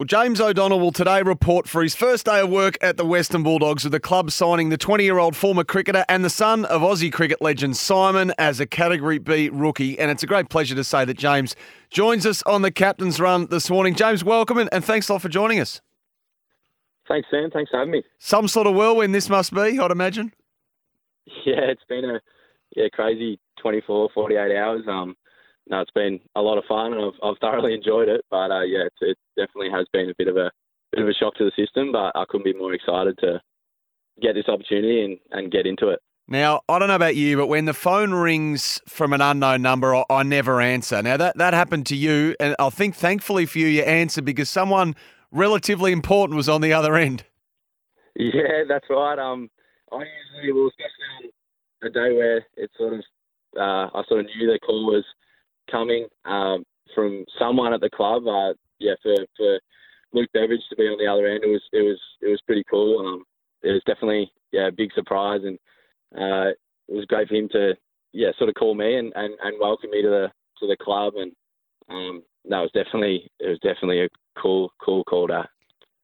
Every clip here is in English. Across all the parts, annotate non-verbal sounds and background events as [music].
Well, James O'Donnell will today report for his first day of work at the Western Bulldogs with the club signing the 20 year old former cricketer and the son of Aussie cricket legend Simon as a Category B rookie. And it's a great pleasure to say that James joins us on the captain's run this morning. James, welcome and, thanks a lot for joining us. Thanks, Sam. Thanks for having me. Some sort of whirlwind this must be, I'd imagine. [laughs] Yeah, it's been a yeah crazy 24, 48 hours. Um, no, it's been a lot of fun and I've, I've thoroughly enjoyed it. But uh, yeah, it, it definitely has been a bit of a bit of a shock to the system. But I couldn't be more excited to get this opportunity and, and get into it. Now, I don't know about you, but when the phone rings from an unknown number, I, I never answer. Now, that, that happened to you, and I think thankfully for you, you answered because someone relatively important was on the other end. Yeah, that's right. Um, I usually, well, especially on a day where it's sort of, uh, I sort of knew the call was coming um, from someone at the club. Uh, yeah, for, for Luke Beveridge to be on the other end, it was it was it was pretty cool. Um, it was definitely yeah a big surprise, and uh, it was great for him to yeah sort of call me and, and, and welcome me to the to the club, and um, that was definitely it was definitely a cool cool call to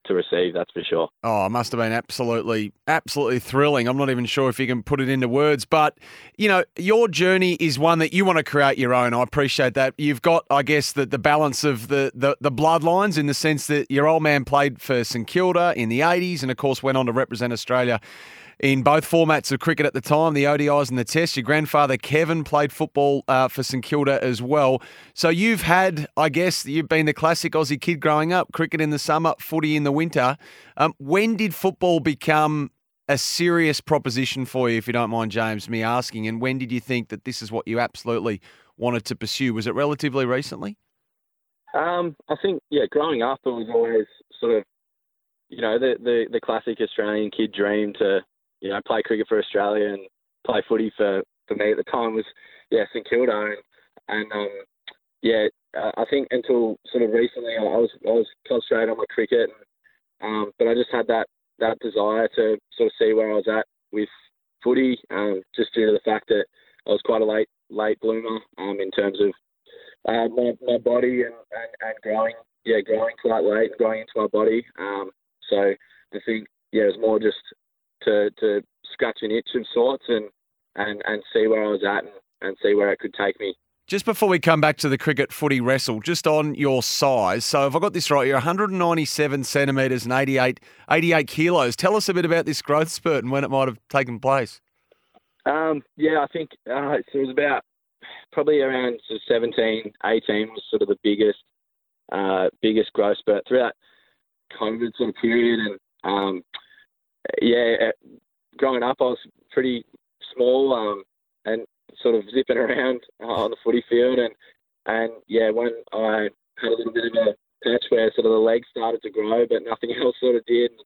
to receive. That's for sure. Oh, it must have been absolutely, absolutely thrilling. I'm not even sure if you can put it into words, but you know, your journey is one that you want to create your own. I appreciate that. You've got, I guess, the, the balance of the, the, the bloodlines in the sense that your old man played for St Kilda in the 80s and, of course, went on to represent Australia in both formats of cricket at the time, the ODIs and the Tests. Your grandfather, Kevin, played football uh, for St Kilda as well. So you've had, I guess, you've been the classic Aussie kid growing up, cricket in the summer, footy in the winter. Um, when did football become a serious proposition for you, if you don't mind, James, me asking? And when did you think that this is what you absolutely wanted to pursue? Was it relatively recently? Um, I think, yeah, growing up, it was always sort of, you know, the, the, the classic Australian kid dream to you know, play cricket for Australia and play footy for, for me at the time was, yeah, St Kilda. And, and um, yeah, I think until sort of recently I was, I was concentrating on my cricket. And, um, but I just had that, that desire to sort of see where I was at with footy, um, just due to the fact that I was quite a late, late bloomer um, in terms of uh, my, my body and, and, and growing, yeah, growing quite late and growing into my body. Um, so I think, yeah, it was more just to, to scratch an itch of sorts and, and, and see where I was at and, and see where it could take me. Just before we come back to the cricket footy wrestle, just on your size. So, if I got this right, you're 197 centimetres and 88, 88 kilos. Tell us a bit about this growth spurt and when it might have taken place. Um, yeah, I think uh, it was about probably around 17, 18 was sort of the biggest, uh, biggest growth spurt throughout COVID sort of period, and um, yeah, growing up, I was pretty small um, and sort of zipping around uh, on the footy field, and and yeah, when I had a little bit of a patch where sort of the legs started to grow, but nothing [laughs] else sort of did, and,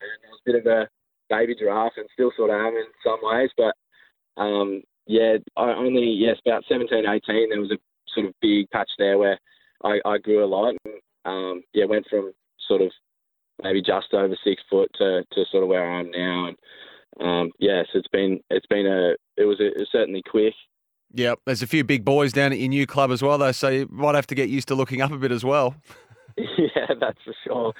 and I was a bit of a baby giraffe, and still sort of am in some ways, but um, yeah, I only yes about 17, 18, there was a sort of big patch there where I, I grew a lot, and um, yeah, went from sort of maybe just over six foot to, to sort of where I am now. And um, yes, it's been it's been a it was, a, it was certainly quick. Yep, there's a few big boys down at your new club as well, though, so you might have to get used to looking up a bit as well. [laughs] yeah, that's for sure.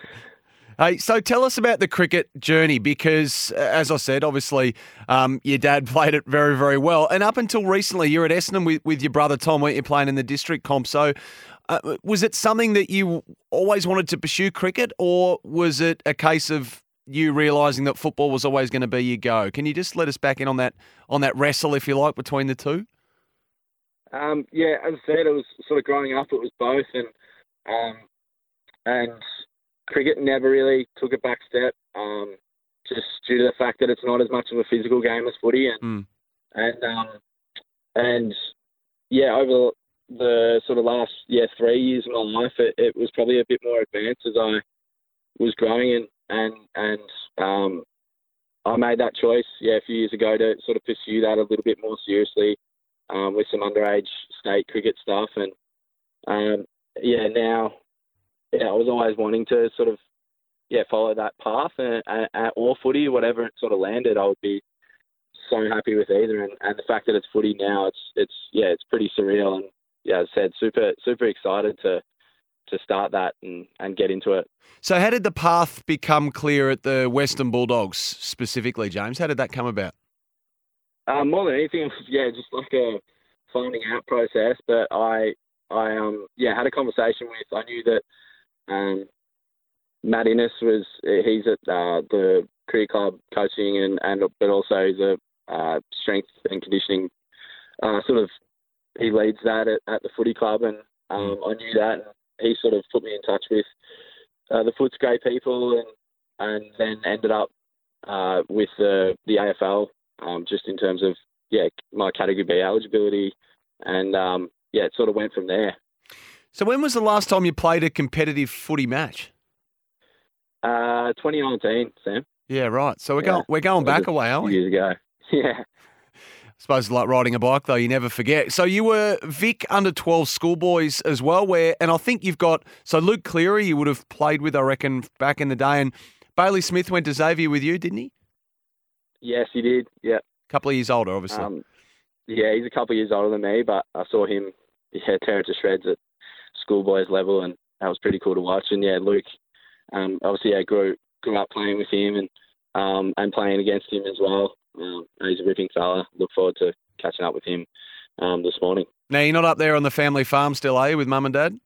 Hey, so tell us about the cricket journey because, as I said, obviously um, your dad [laughs] played it very, very well. And up until recently, you're at Essendon with, with your brother Tom, weren't you, playing in the district comp? So uh, was it something that you always wanted to pursue cricket, or was it a case of you realizing that football was always going to be your go? Can you just let us back in on that on that wrestle, if you like, between the two? Um, yeah, as I said, it was sort of growing up. It was both, and um, and cricket never really took a back step, um, just due to the fact that it's not as much of a physical game as footy, and mm. and um, and yeah, over the sort of last yeah three years of my life, it, it was probably a bit more advanced as I was growing and and and um, I made that choice yeah a few years ago to sort of pursue that a little bit more seriously um, with some underage state cricket stuff and um, yeah now yeah I was always wanting to sort of yeah follow that path and, and, or footy whatever it sort of landed I would be so happy with either and, and the fact that it's footy now it's it's yeah it's pretty surreal and yeah as I said super super excited to to start that and, and get into it. So, how did the path become clear at the Western Bulldogs specifically, James? How did that come about? Um, more than anything, [laughs] yeah, just like a finding out process. But I, I um, yeah, had a conversation with. I knew that um, Matt Innes was he's at uh, the cricket club coaching and and but also he's a uh, strength and conditioning uh, sort of he leads that at, at the footy club and um, I knew that and he sort of put me in touch with uh, the Footscray people, and and then ended up uh, with the the AFL, um, just in terms of yeah my Category B eligibility, and um, yeah, it sort of went from there. So when was the last time you played a competitive footy match? Uh, 2019, Sam. Yeah, right. So we're yeah. going we're going back a way, aren't we? Years ago. [laughs] Yeah I suppose it's like riding a bike though, you never forget. So you were Vic under 12 schoolboys as well, where and I think you've got so Luke Cleary you would have played with, I reckon, back in the day, and Bailey Smith went to Xavier with you, didn't he? Yes, he did. Yeah, a couple of years older, obviously. Um, yeah, he's a couple of years older than me, but I saw him yeah tear it to shreds at schoolboys level, and that was pretty cool to watch. And yeah, Luke, um, obviously, I grew grew up playing with him and um, and playing against him as well. Um, he's a ripping fella. Look forward to catching up with him um, this morning. Now you're not up there on the family farm still, are you, with mum and dad?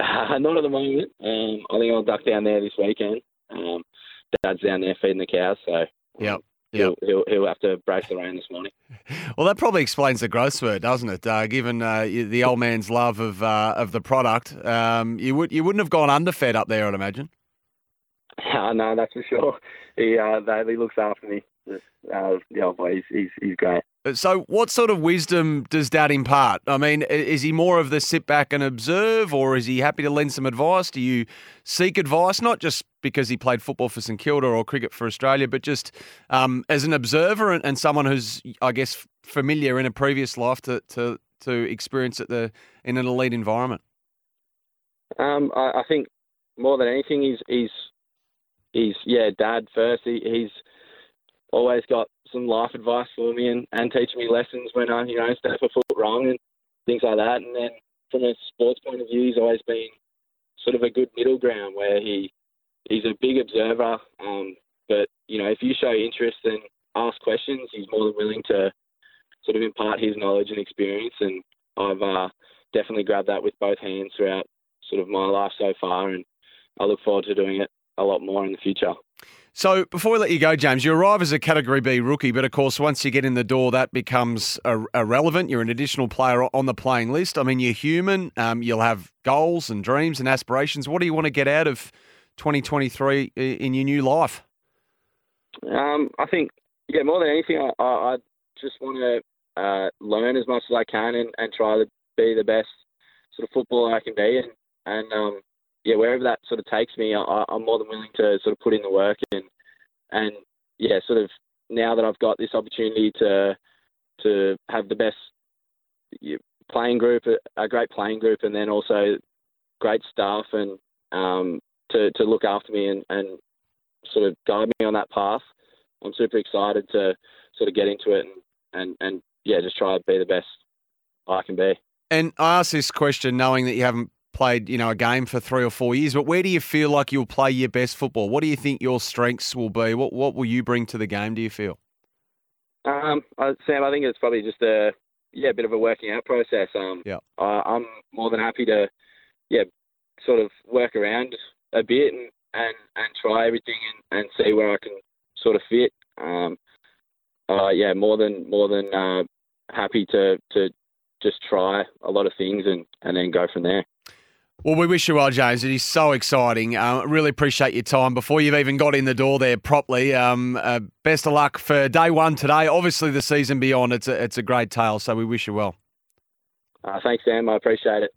Uh, [laughs] not at the moment. Um, I think I'll duck down there this weekend. Um, dad's down there feeding the cows, so yep. Yep. He'll, he'll, he'll have to brace the rain this morning. [laughs] Well, that probably explains the growth spurt, doesn't it? Uh, given uh, the old man's love of uh, of the product, um, you would you wouldn't have gone underfed up there, I'd imagine. [laughs] Uh, no, that's for sure. He uh, he looks after me uh, yeah, he's, he's, he's great. So, what sort of wisdom does Dad impart? I mean, is he more of the sit back and observe, or is he happy to lend some advice? Do you seek advice, not just because he played football for St Kilda or cricket for Australia, but just um, as an observer and, and, someone who's, I guess, familiar in a previous life to to, to experience it the in an elite environment? Um, I, I, think more than anything, he's he's he's yeah, Dad first. He, he's always got some life advice for me and, and teaching me lessons when I, you know, step a foot wrong and things like that. And then from a sports point of view, he's always been sort of a good middle ground where he he's a big observer. Um, but you know, if you show interest and ask questions, he's more than willing to sort of impart his knowledge and experience. And I've uh, definitely grabbed that with both hands throughout sort of my life so far, and I look forward to doing it a lot more in the future. So before we let you go, James, you arrive as a Category B rookie, but of course, once you get in the door, that becomes irrelevant. You're an additional player on the playing list. I mean, you're human. Um, you'll have goals and dreams and aspirations. What do you want to get out of 2023 in your new life? Um, I think, yeah, more than anything, I, I just want to uh, learn as much as I can and, and try to be the best sort of footballer I can be. And, and um, yeah, wherever that sort of takes me, I, am more than willing to sort of put in the work and and yeah, sort of now that I've got this opportunity to to have the best playing group, a great playing group, and then also great staff and um, to to look after me and, and sort of guide me on that path. I'm super excited to sort of get into it and, and, and yeah, just try to be the best I can be. And I ask this question knowing that you haven't played, you know, a game for three or four years, but where do you feel like you'll play your best football? What do you think your strengths will be? What what will you bring to the game? Do you feel? Um, Sam, I think it's probably just a yeah, a bit of a working out process. Um, yeah, I, I'm more than happy to yeah, sort of work around a bit and and, and try everything and, and see where I can sort of fit. Um, uh, yeah, more than more than uh, happy to to just try a lot of things and, and then go from there. Well, we wish you well, James. It is so exciting. Uh, really appreciate your time before you've even got in the door there properly. Um, uh, best of luck for day one today. Obviously, the season beyond. It's a it's a great tale. So we wish you well. Uh, thanks, Sam. I appreciate it.